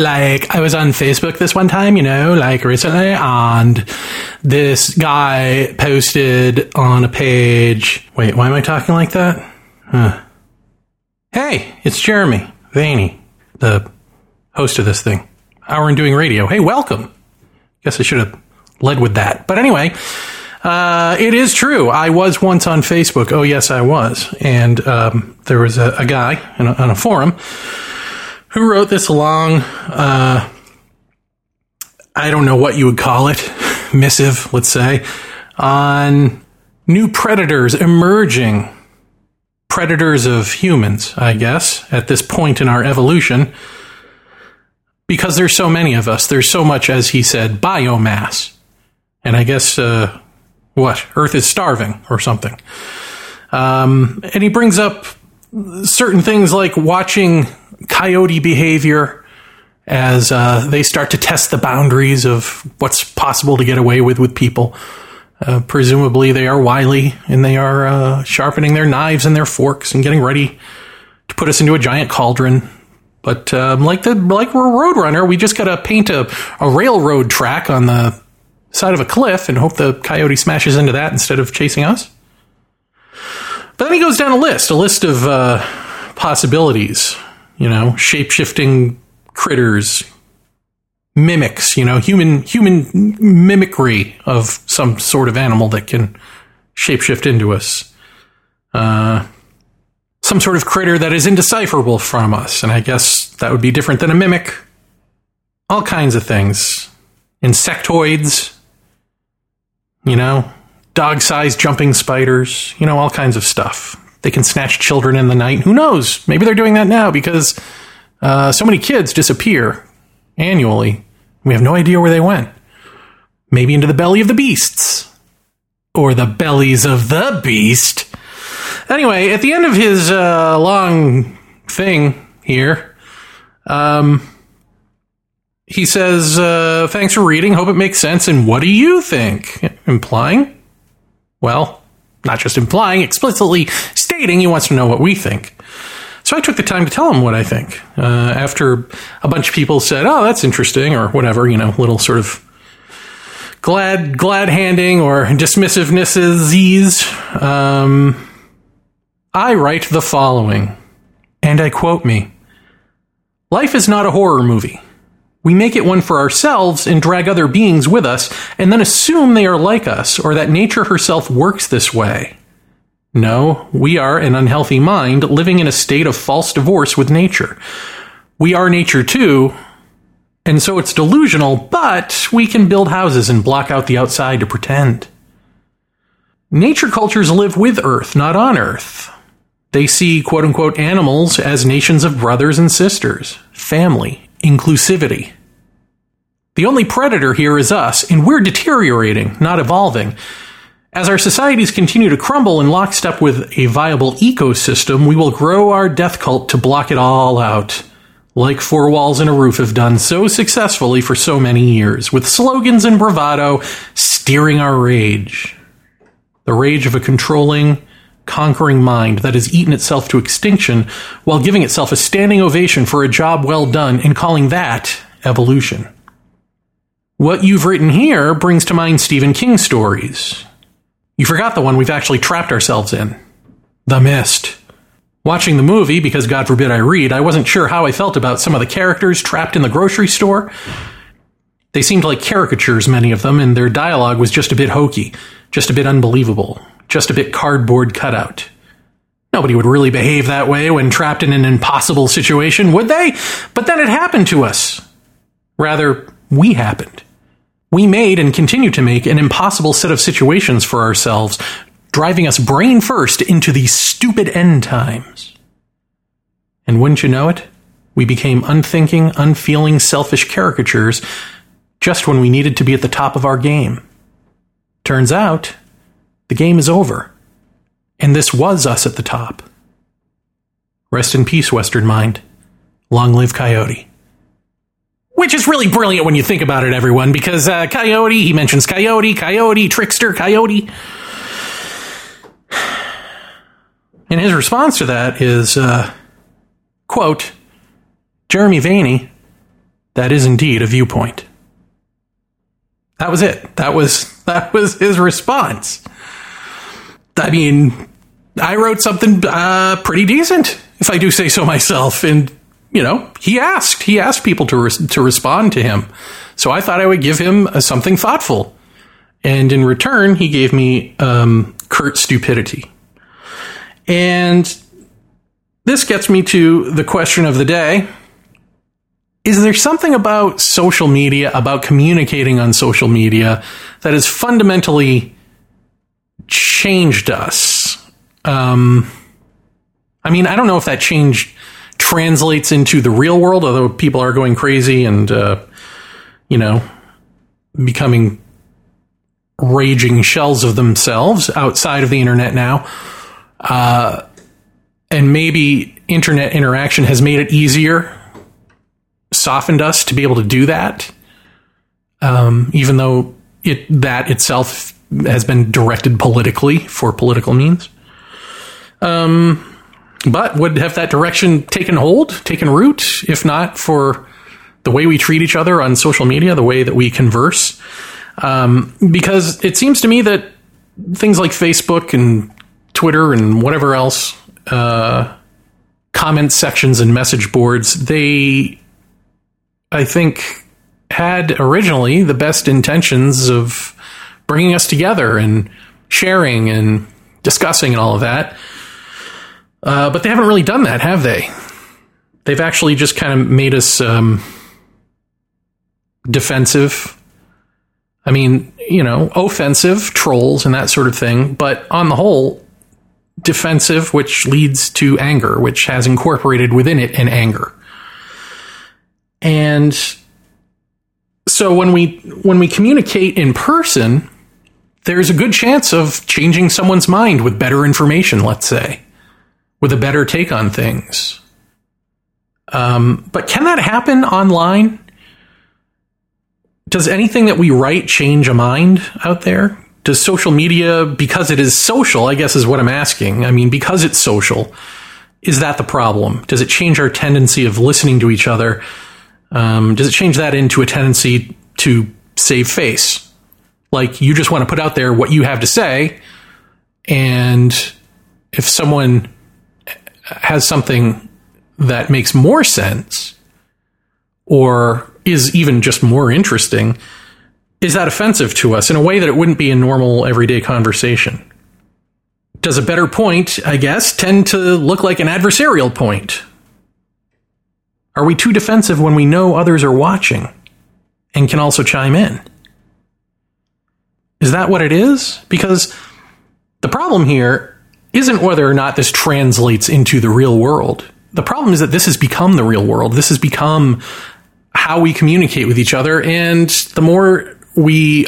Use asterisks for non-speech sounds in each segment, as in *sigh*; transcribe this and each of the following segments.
like I was on Facebook this one time, you know, like recently, and this guy posted on a page. Wait, why am I talking like that? Huh. Hey, it's Jeremy Vaeni, the host of this thing. Our Undoing Radio. Hey, welcome. Guess I should have led with that. But anyway, uh, it is true. I was once on Facebook. Oh, yes, I was. And um, there was a, a guy a, on a forum who wrote this long, uh, I don't know what you would call it, *laughs* missive, let's say, on new predators emerging. Predators of humans, I guess, at this point in our evolution. Because there's so many of us. There's so much, as he said, biomass. And I guess, uh, what? Earth is starving or something. Um, and he brings up certain things like watching coyote behavior as uh, they start to test the boundaries of what's possible to get away with with people. Uh, presumably, they are wily and they are uh, sharpening their knives and their forks and getting ready to put us into a giant cauldron. But um, like the like we're a roadrunner, we just got to paint a, a railroad track on the side of a cliff and hope the coyote smashes into that instead of chasing us. But then he goes down a list, a list of uh, possibilities you know, shape shifting critters, mimics, you know, human human mimicry of some sort of animal that can shapeshift into us. Uh, some sort of critter that is indecipherable from us, and I guess that would be different than a mimic. All kinds of things. Insectoids, you know, dog sized jumping spiders, you know, all kinds of stuff. They can snatch children in the night. Who knows? Maybe they're doing that now because uh, so many kids disappear annually. We have no idea where they went. Maybe into the belly of the beasts or the bellies of the beast. Anyway, at the end of his uh, long thing here, um, he says, uh, Thanks for reading. Hope it makes sense. And what do you think? Implying, well, not just implying, explicitly stating he wants to know what we think. So I took the time to tell him what I think. Uh, after a bunch of people said, "Oh, that's interesting," or whatever, you know, little sort of glad glad handing or dismissivenesses. Um, I write the following, and I quote me: "Life is not a horror movie." We make it one for ourselves and drag other beings with us, and then assume they are like us or that nature herself works this way. No, we are an unhealthy mind living in a state of false divorce with nature. We are nature too, and so it's delusional, but we can build houses and block out the outside to pretend. Nature cultures live with Earth, not on Earth. They see quote unquote animals as nations of brothers and sisters, family, inclusivity. The only predator here is us, and we're deteriorating, not evolving. As our societies continue to crumble in lockstep with a viable ecosystem, we will grow our death cult to block it all out. Like Four Walls and a Roof have done so successfully for so many years, with slogans and bravado steering our rage. The rage of a controlling, conquering mind that has eaten itself to extinction while giving itself a standing ovation for a job well done and calling that evolution. What you've written here brings to mind Stephen King stories. You forgot the one we've actually trapped ourselves in The Mist. Watching the movie, because God forbid I read, I wasn't sure how I felt about some of the characters trapped in the grocery store. They seemed like caricatures, many of them, and their dialogue was just a bit hokey, just a bit unbelievable just a bit cardboard cutout. Nobody would really behave that way when trapped in an impossible situation, would they? But then it happened to us. Rather, we happened. We made and continue to make an impossible set of situations for ourselves, driving us brain first into these stupid end times. And wouldn't you know it? We became unthinking, unfeeling, selfish caricatures just when we needed to be at the top of our game. Turns out, the game is over. And this was us at the top. Rest in peace, Western Mind. Long live Coyote. Which is really brilliant when you think about it, everyone, because uh, Coyote, he mentions Coyote, Coyote, Trickster, Coyote. And his response to that is, uh, quote, Jeremy Vaeni, That is indeed a viewpoint. That was it. That was *laughs* that was his response. I mean, I wrote something uh, pretty decent, if I do say so myself, and you know, he asked. He asked people to res- to respond to him, so I thought I would give him uh, something thoughtful, and in return, he gave me um, curt stupidity. And this gets me to the question of the day is there something about social media, about communicating on social media, that is fundamentally changed us? Um, I mean, I don't know if that change translates into the real world, although people are going crazy and, uh, you know, becoming raging shells of themselves outside of the internet now. Uh, and maybe internet interaction has made it easier softened us to be able to do that. Um, even though it that itself has been directed politically for political means. Um, but would have that direction taken hold, taken root, if not for the way we treat each other on social media, the way that we converse? Um, because it seems to me that things like Facebook and Twitter and whatever else, uh, comment sections and message boards, they I think, had originally the best intentions of bringing us together and sharing and discussing and all of that. Uh, but they haven't really done that, have they? They've actually just kind of made us um, defensive. I mean, you know, offensive, trolls, and that sort of thing. But on the whole, defensive, which leads to anger, which has incorporated within it an anger. And so when we when we communicate in person, there's a good chance of changing someone's mind with better information, let's say, with a better take on things. Um, but can that happen online? Does anything that we write change a mind out there? Does social media, because it is social, I guess is what I'm asking. I mean, because it's social, is that the problem? Does it change our tendency of listening to each other um, does it change that into a tendency to save face? Like you just want to put out there what you have to say, and if someone has something that makes more sense or is even just more interesting, is that offensive to us in a way that it wouldn't be a normal everyday conversation? Does a better point, I guess, tend to look like an adversarial point? Are we too defensive when we know others are watching and can also chime in? Is that what it is? Because the problem here isn't whether or not this translates into the real world. The problem is that this has become the real world. This has become how we communicate with each other. And the more we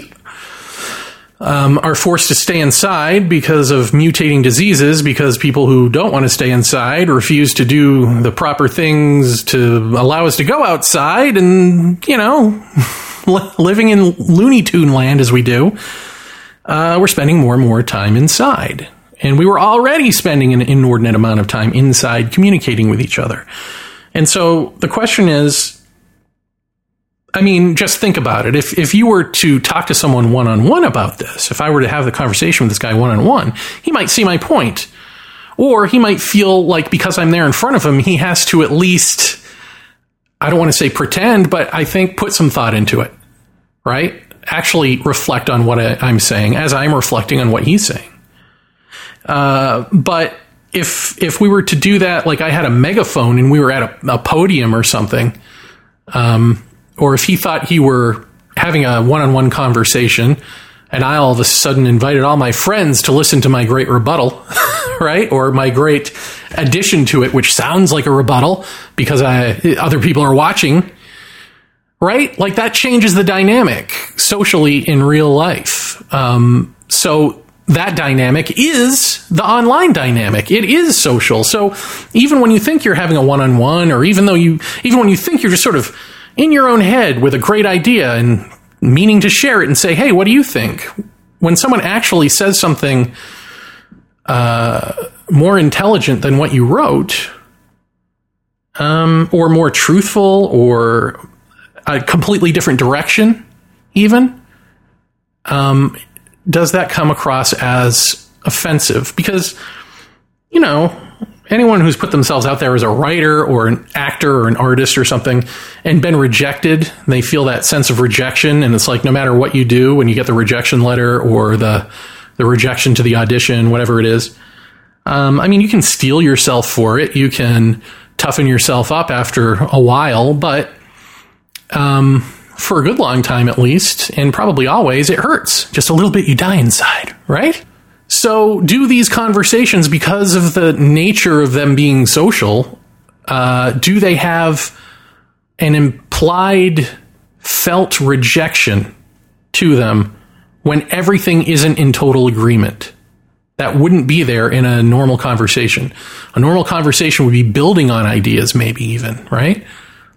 um, are forced to stay inside because of mutating diseases, because people who don't want to stay inside refuse to do the proper things to allow us to go outside and, you know, *laughs* *laughs* living in Looney Tune land as we do, uh, we're spending more and more time inside. And we were already spending an inordinate amount of time inside communicating with each other. And so the question is, I mean, just think about it. If if you were to talk to someone one on one about this, if I were to have the conversation with this guy one on one, he might see my point. Or he might feel like because I'm there in front of him, he has to at least I don't want to say pretend, but I think put some thought into it. Right? Actually reflect on what I'm saying as I'm reflecting on what he's saying. Uh, but if if we were to do that, like I had a megaphone and we were at a, a podium or something, um, or if he thought he were having a one-on-one conversation and I all of a sudden invited all my friends to listen to my great rebuttal, *laughs* right? Or my great addition to it, which sounds like a rebuttal because I, other people are watching, right? Like that changes the dynamic socially in real life. Um, so that dynamic is the online dynamic. It is social. So even when you think you're having a one on one, or even though you, even when you think you're just sort of in your own head with a great idea and meaning to share it and say, hey, what do you think? When someone actually says something uh, more intelligent than what you wrote, um, or more truthful, or a completely different direction, even, um, does that come across as offensive? Because, you know, anyone who's put themselves out there as a writer or an actor or an artist or something and been rejected, they feel that sense of rejection. And it's like no matter what you do, when you get the rejection letter or the, the rejection to the audition, whatever it is, um, I mean, you can steel yourself for it. You can toughen yourself up after a while, but um, for a good long time at least, and probably always, it hurts. Just a little bit, you die inside, right? So, do these conversations, because of the nature of them being social, uh, do they have an implied felt rejection to them when everything isn't in total agreement? That wouldn't be there in a normal conversation. A normal conversation would be building on ideas, maybe even, right?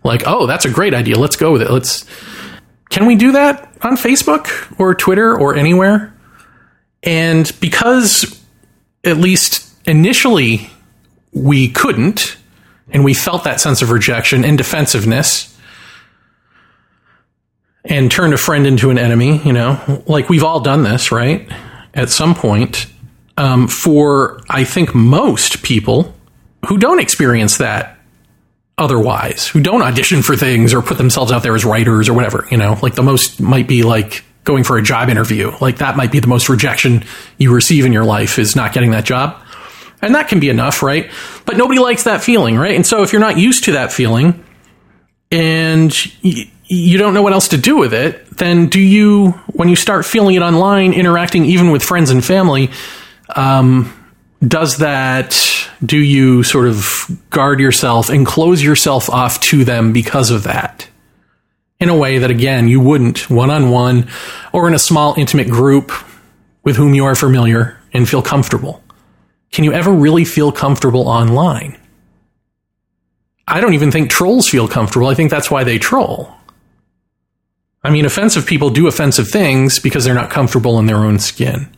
Like, oh, that's a great idea. Let's go with it. Let's. Can we do that on Facebook or Twitter or anywhere? And because, at least initially, we couldn't, and we felt that sense of rejection and defensiveness, and turned a friend into an enemy, you know, like we've all done this, right? At some point, um, for I think most people who don't experience that otherwise, who don't audition for things or put themselves out there as writers or whatever, you know, like the most might be like going for a job interview. Like that might be the most rejection you receive in your life is not getting that job. And that can be enough, right? But nobody likes that feeling, right? And so if you're not used to that feeling and y- you don't know what else to do with it, then do you, when you start feeling it online, interacting even with friends and family, um, does that, do you sort of guard yourself and close yourself off to them because of that? In a way that, again, you wouldn't one on one or in a small, intimate group with whom you are familiar and feel comfortable. Can you ever really feel comfortable online? I don't even think trolls feel comfortable. I think that's why they troll. I mean, offensive people do offensive things because they're not comfortable in their own skin.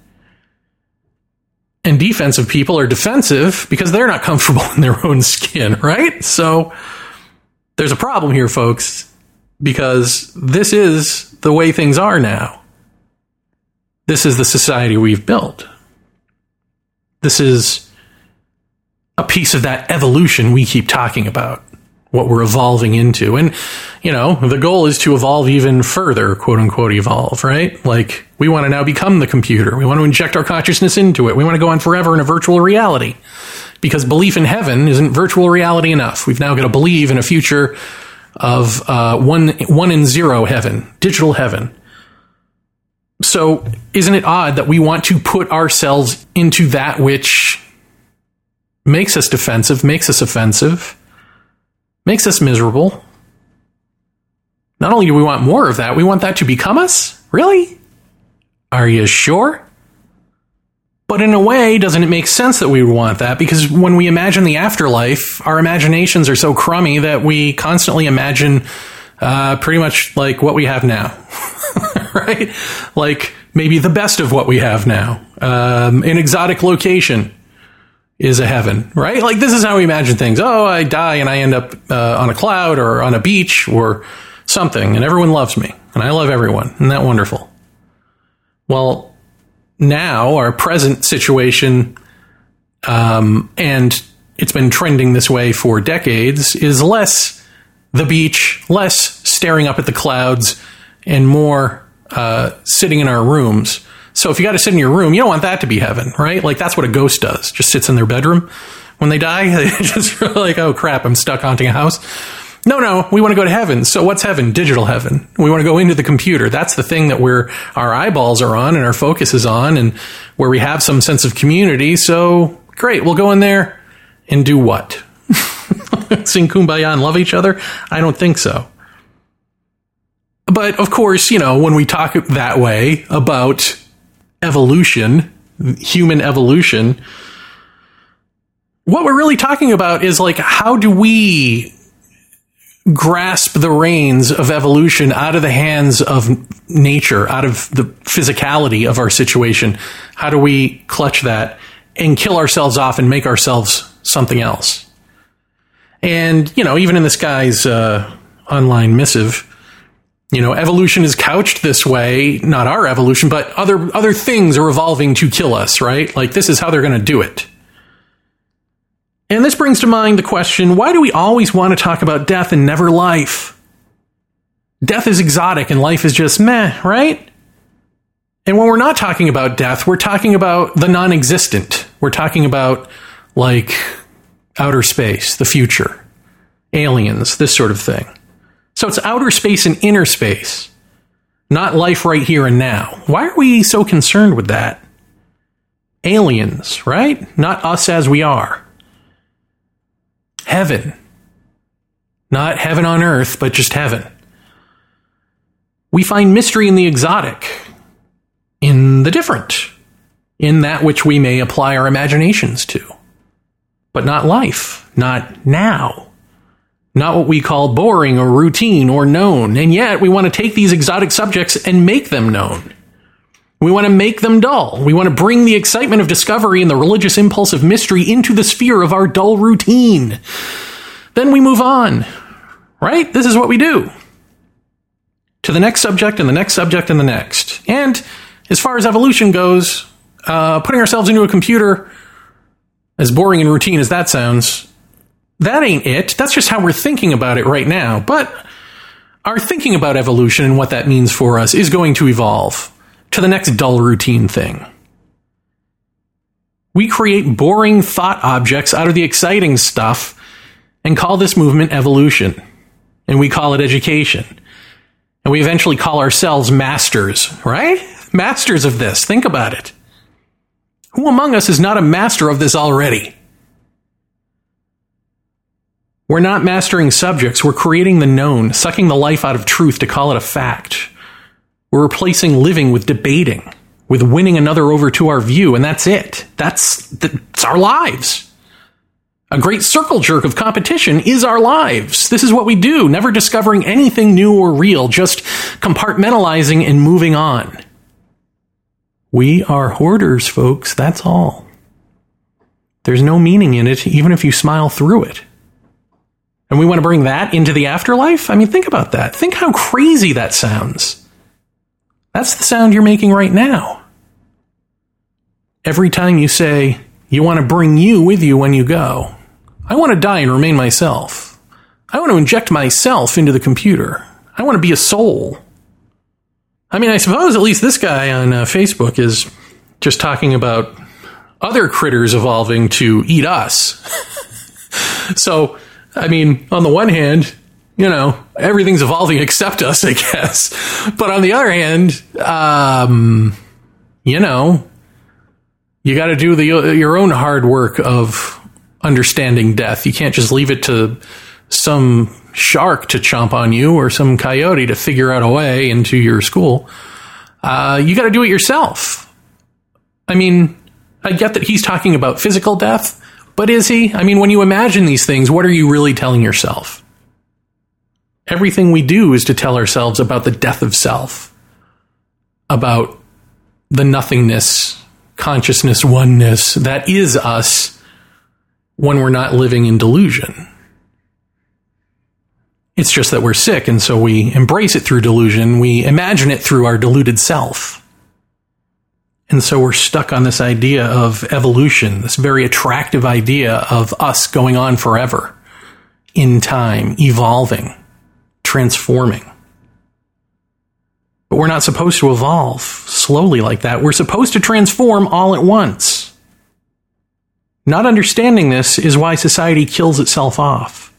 And defensive people are defensive because they're not comfortable *laughs* in their own skin, right? So there's a problem here, folks because this is the way things are now. This is the society we've built. This is a piece of that evolution we keep talking about, what we're evolving into. And, you know, the goal is to evolve even further, quote unquote, evolve, right? Like, we want to now become the computer. We want to inject our consciousness into it. We want to go on forever in a virtual reality because belief in heaven isn't virtual reality enough. We've now got to believe in a future of uh, one one and zero heaven, digital heaven. So, isn't it odd that we want to put ourselves into that which makes us defensive, makes us offensive, makes us miserable? Not only do we want more of that, we want that to become us? Really? Are you sure? But in a way, doesn't it make sense that we would want that? Because when we imagine the afterlife, our imaginations are so crummy that we constantly imagine uh, pretty much like what we have now, *laughs* right? Like maybe the best of what we have now. Um, an exotic location is a heaven, right? Like this is how we imagine things. Oh, I die and I end up uh, on a cloud or on a beach or something, and everyone loves me, and I love everyone. Isn't that wonderful? Well, now, our present situation, um, and it's been trending this way for decades, is less the beach, less staring up at the clouds, and more uh, sitting in our rooms. So if you got to sit in your room, you don't want that to be heaven, right? Like that's what a ghost does. Just sits in their bedroom when they die. *laughs* They just like, oh crap, I'm stuck haunting a house. No, no, we want to go to heaven. So what's heaven? Digital heaven. We want to go into the computer. That's the thing that we're, our eyeballs are on and our focus is on and where we have some sense of community. So great. We'll go in there and do what? *laughs* Sing kumbaya and love each other? I don't think so. But of course, you know, when we talk that way about evolution, human evolution, what we're really talking about is like, how do we grasp the reins of evolution out of the hands of nature, out of the physicality of our situation? How do we clutch that and kill ourselves off and make ourselves something else? And, you know, even in this guy's uh, online missive, You know, evolution is couched this way, not our evolution, but other other things are evolving to kill us, right? Like this is how they're going to do it. And this brings to mind the question, why do we always want to talk about death and never life? Death is exotic and life is just meh, right? And when we're not talking about death, we're talking about the non-existent. We're talking about like outer space, the future, aliens, this sort of thing. So it's outer space and inner space, not life right here and now. Why are we so concerned with that? Aliens, right? Not us as we are. Heaven. Not heaven on earth, but just heaven. We find mystery in the exotic, in the different, in that which we may apply our imaginations to, but not life, not now not what we call boring or routine or known. And yet we want to take these exotic subjects and make them known. We want to make them dull. We want to bring the excitement of discovery and the religious impulse of mystery into the sphere of our dull routine. Then we move on, right? This is what we do. To the next subject and the next subject and the next. And as far as evolution goes, uh, putting ourselves into a computer, as boring and routine as that sounds, that ain't it. That's just how we're thinking about it right now. But our thinking about evolution and what that means for us is going to evolve to the next dull routine thing. We create boring thought objects out of the exciting stuff and call this movement evolution. And we call it education. And we eventually call ourselves masters, right? Masters of this. Think about it. Who among us is not a master of this already? We're not mastering subjects, we're creating the known, sucking the life out of truth to call it a fact. We're replacing living with debating, with winning another over to our view, and that's it. That's, that's our lives. A great circle jerk of competition is our lives. This is what we do, never discovering anything new or real, just compartmentalizing and moving on. We are hoarders, folks, that's all. There's no meaning in it, even if you smile through it. And we want to bring that into the afterlife? I mean, think about that. Think how crazy that sounds. That's the sound you're making right now. Every time you say, you want to bring you with you when you go. I want to die and remain myself. I want to inject myself into the computer. I want to be a soul. I mean, I suppose at least this guy on uh, Facebook is just talking about other critters evolving to eat us. *laughs* so I mean, on the one hand, you know, everything's evolving except us, I guess. But on the other hand, um, you know, you got to do the your own hard work of understanding death. You can't just leave it to some shark to chomp on you or some coyote to figure out a way into your school. Uh, you got to do it yourself. I mean, I get that he's talking about physical death, but is he? I mean, when you imagine these things, what are you really telling yourself? Everything we do is to tell ourselves about the death of self, about the nothingness, consciousness, oneness that is us when we're not living in delusion. It's just that we're sick, and so we embrace it through delusion. We imagine it through our deluded self. And so we're stuck on this idea of evolution, this very attractive idea of us going on forever in time, evolving, transforming. But we're not supposed to evolve slowly like that. We're supposed to transform all at once. Not understanding this is why society kills itself off.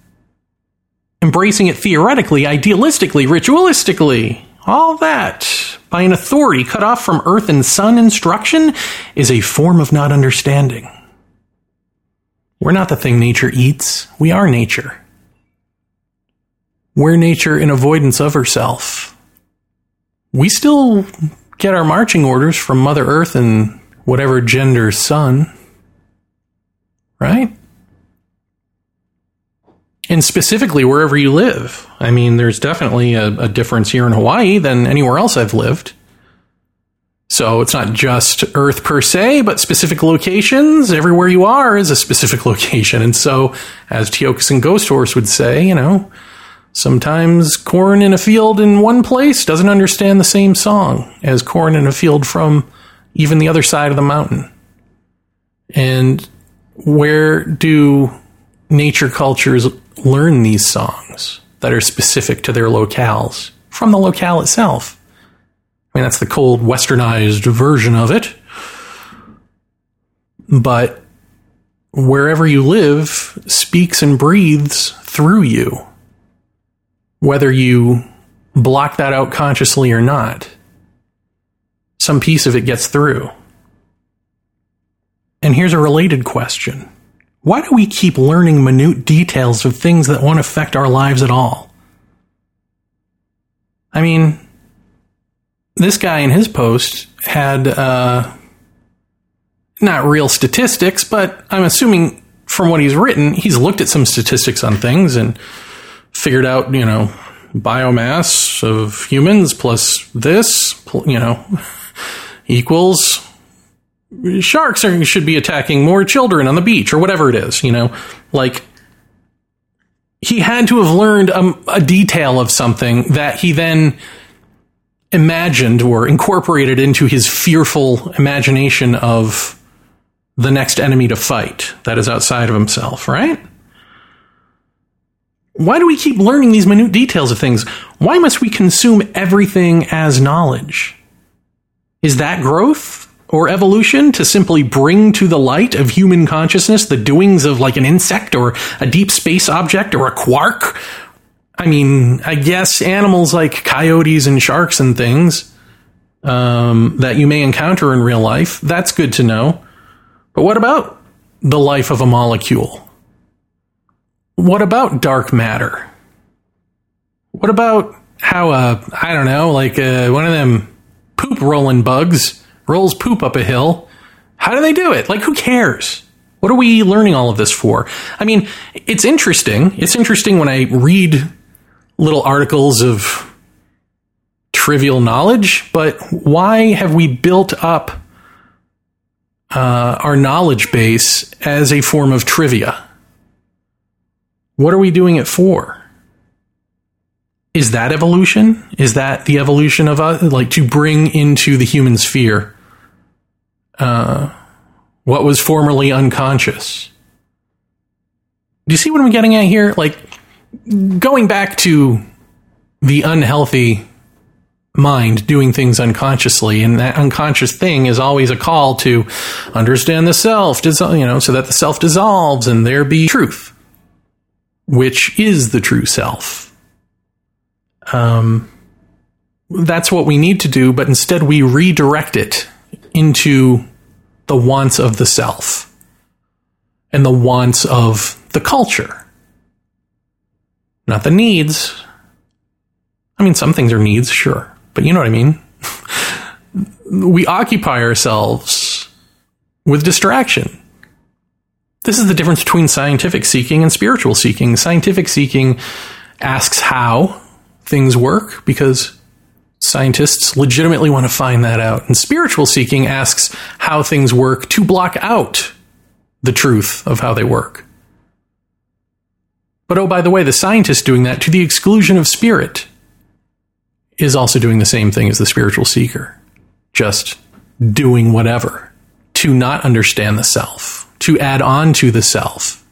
Embracing it theoretically, idealistically, ritualistically, all that by an authority cut off from earth and sun instruction is a form of not understanding. We're not the thing nature eats, we are nature. We're nature in avoidance of herself. We still get our marching orders from Mother Earth and whatever gender sun, right? and specifically wherever you live. I mean, there's definitely a, a, difference here in Hawaii than anywhere else I've lived. So it's not just Earth per se, but specific locations. Everywhere you are is a specific *laughs* location. And so, as Tiokasin Ghost Horse would say, you know, Sometimes corn in a field in one place doesn't understand the same song as corn in a field from even the other side of the mountain. And where do nature cultures learn these songs that are specific to their locales? From the locale itself. I mean, that's the cold, westernized version of it. But wherever you live speaks and breathes through you, whether you block that out consciously or not. Some piece of it gets through. And here's a related question Why do we keep learning minute details of things that won't affect our lives at all? I mean, this guy in his post had uh, not real statistics, but I'm assuming from what he's written, he's looked at some statistics on things and figured out, you know, biomass of humans plus this, you know, *laughs* equals sharks are, should be attacking more children on the beach or whatever it is, you know, like he had to have learned a, a detail of something that he then imagined or incorporated into his fearful imagination of the next enemy to fight that is outside of himself, right? Why do we keep learning these minute details of things? Why must we consume everything as knowledge? Is that growth or evolution to simply bring to the light of human consciousness the doings of like an insect or a deep space object or a quark? I mean, I guess animals like coyotes and sharks and things um, that you may encounter in real life, that's good to know. But what about the life of a molecule? What about dark matter? What about how, uh, I don't know, like uh, one of them poop rolling bugs rolls poop up a hill? How do they do it? Like, who cares? What are we learning all of this for? I mean, it's interesting. It's interesting when I read little articles of trivial knowledge, but why have we built up uh, our knowledge base as a form of trivia. What are we doing it for? Is that evolution? Is that the evolution of us? Like to bring into the human sphere uh, what was formerly unconscious? Do you see what I'm getting at here? Like going back to the unhealthy mind doing things unconsciously and that unconscious thing is always a call to understand the self you know so that the self dissolves and there be truth which is the true self um that's what we need to do but instead we redirect it into the wants of the self and the wants of the culture not the needs I mean, some things are needs, sure. But you know what I mean? *laughs* we occupy ourselves with distraction. This is the difference between scientific seeking and spiritual seeking. Scientific seeking asks how things work because scientists legitimately want to find that out. And spiritual seeking asks how things work to block out the truth of how they work. But oh, by the way, the scientist doing that to the exclusion of spirit is also doing the same thing as the spiritual seeker, just doing whatever to not understand the self, to add on to the self.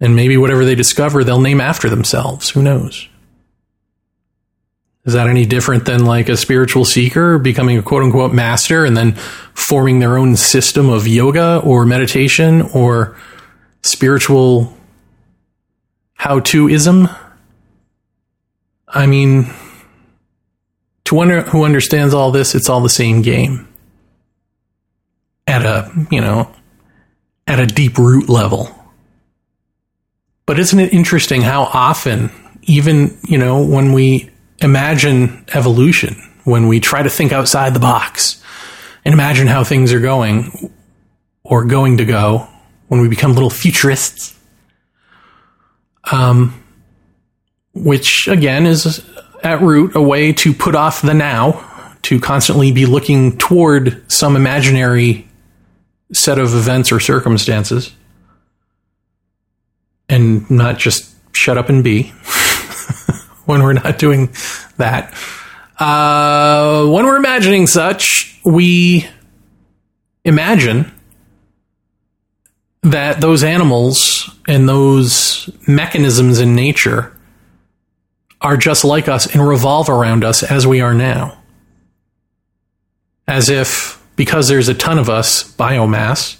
And maybe whatever they discover, they'll name after themselves. Who knows? Is that any different than like a spiritual seeker becoming a quote unquote master and then forming their own system of yoga or meditation or spiritual how to ism? I mean, to one who understands all this, it's all the same game. At a, you know, at a deep root level. But isn't it interesting how often, even, you know, when we imagine evolution, when we try to think outside the box and imagine how things are going or going to go, when we become little futurists, um, which again is at root a way to put off the now, to constantly be looking toward some imaginary set of events or circumstances, and not just shut up and be *laughs* when we're not doing that. Uh, when we're imagining such, we imagine that those animals and those mechanisms in nature are just like us and revolve around us as we are now. As if, because there's a ton of us, biomass,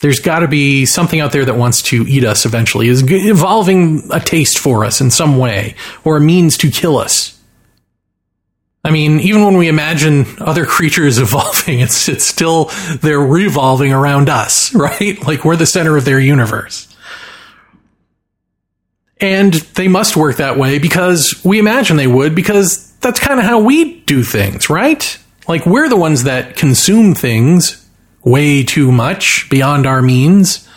there's got to be something out there that wants to eat us eventually, is evolving a taste for us in some way, or a means to kill us. I mean, even when we imagine other creatures *laughs* evolving, it's it's still they're revolving around us, *laughs* right? Like we're the center of their universe. And they must work that way because we imagine they would, because that's kind of how we do things, right? Like we're the ones that consume things way too much beyond our means.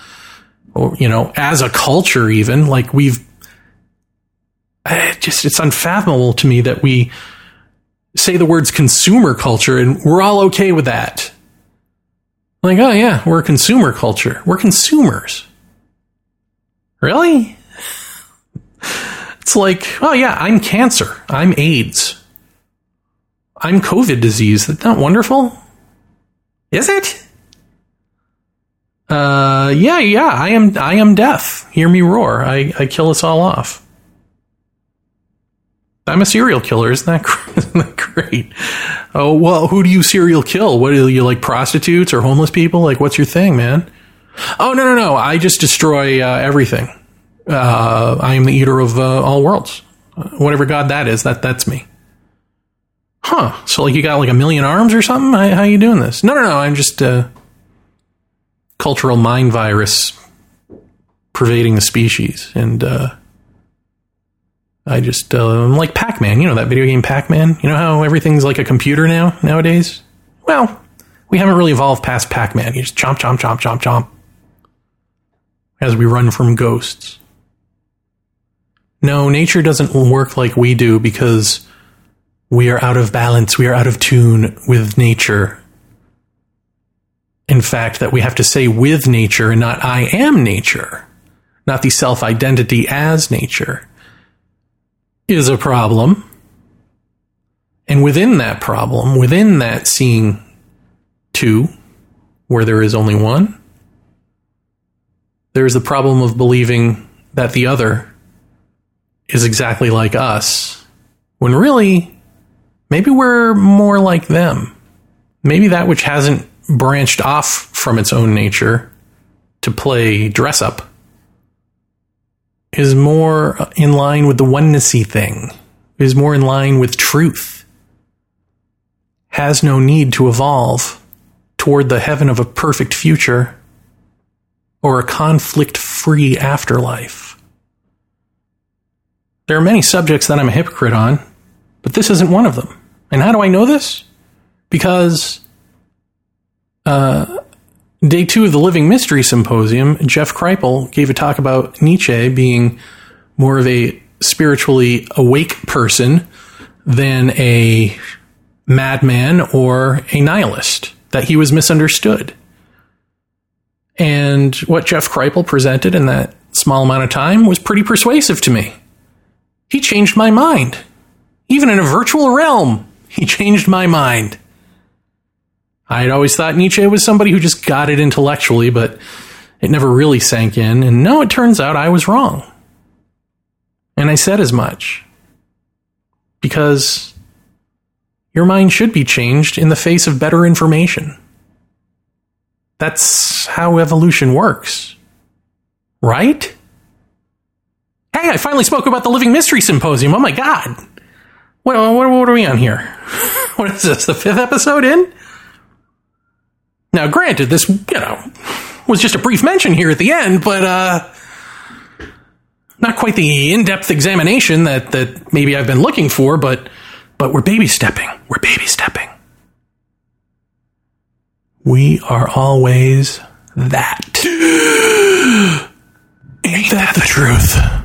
Or, you know, as a culture, even like we've it just, it's unfathomable to me that we say the words consumer culture and we're all okay with that. Like, oh yeah, we're a consumer culture. We're consumers. Really? *laughs* It's like, oh yeah, I'm cancer. I'm AIDS. I'm COVID disease. That's not wonderful. Is it? Uh, yeah, yeah. I am. I am death. Hear me roar. I, I kill us all off. I'm a serial killer. Isn't that, *laughs* isn't that great? Oh, well, who do you serial kill? What do you like prostitutes or homeless people? Like, what's your thing, man? Oh, no, no, no. I just destroy uh, everything. Uh, I am the eater of uh, all worlds. Whatever God that is, that that's me. Huh. So, like, you got like a million arms or something? How, how you doing this? No, no, no. I'm just a uh, cultural mind virus pervading the species. And, uh, I just uh, I'm like Pac Man. You know that video game Pac Man. You know how everything's like a computer now nowadays. Well, we haven't really evolved past Pac Man. You just chomp, chomp, chomp, chomp, chomp as we run from ghosts. No, nature doesn't work like we do because we are out of balance. We are out of tune with nature. In fact, that we have to say with nature and not I am nature, not the self identity as nature is a problem. And within that problem, within that seeing two, where there is only one, there is the problem of believing that the other is exactly like us, when really, maybe we're more like them. Maybe that which hasn't branched off from its own nature to play dress up is more in line with the onenessy thing, is more in line with truth, has no need to evolve toward the heaven of a perfect future or a conflict free afterlife. There are many subjects that I'm a hypocrite on, but this isn't one of them. And how do I know this? Because uh, Day two of the Living Mystery Symposium, Jeff Kripal gave a talk about Nietzsche being more of a spiritually awake person than a madman or a nihilist, that he was misunderstood. And what Jeff Kripal presented in that small amount of time was pretty persuasive to me. He changed my mind. Even in a virtual realm, *laughs* he changed my mind. I had always thought Nietzsche was somebody who just got it intellectually, but it never really sank in. And no, it turns out I was wrong. And I said as much. Because your mind should be changed in the face of better information. That's how evolution works. Right? Hey, I finally spoke about the Living Mystery Symposium. Oh my god. What, what, what are we on here? *laughs* what is this, the fifth episode in? Now, granted, this, you know, was just a brief mention here at the end, but, uh, not quite the in-depth examination that, that maybe I've been looking for, but, but we're baby stepping. We're baby stepping. We are always that. *gasps* Ain't that the truth?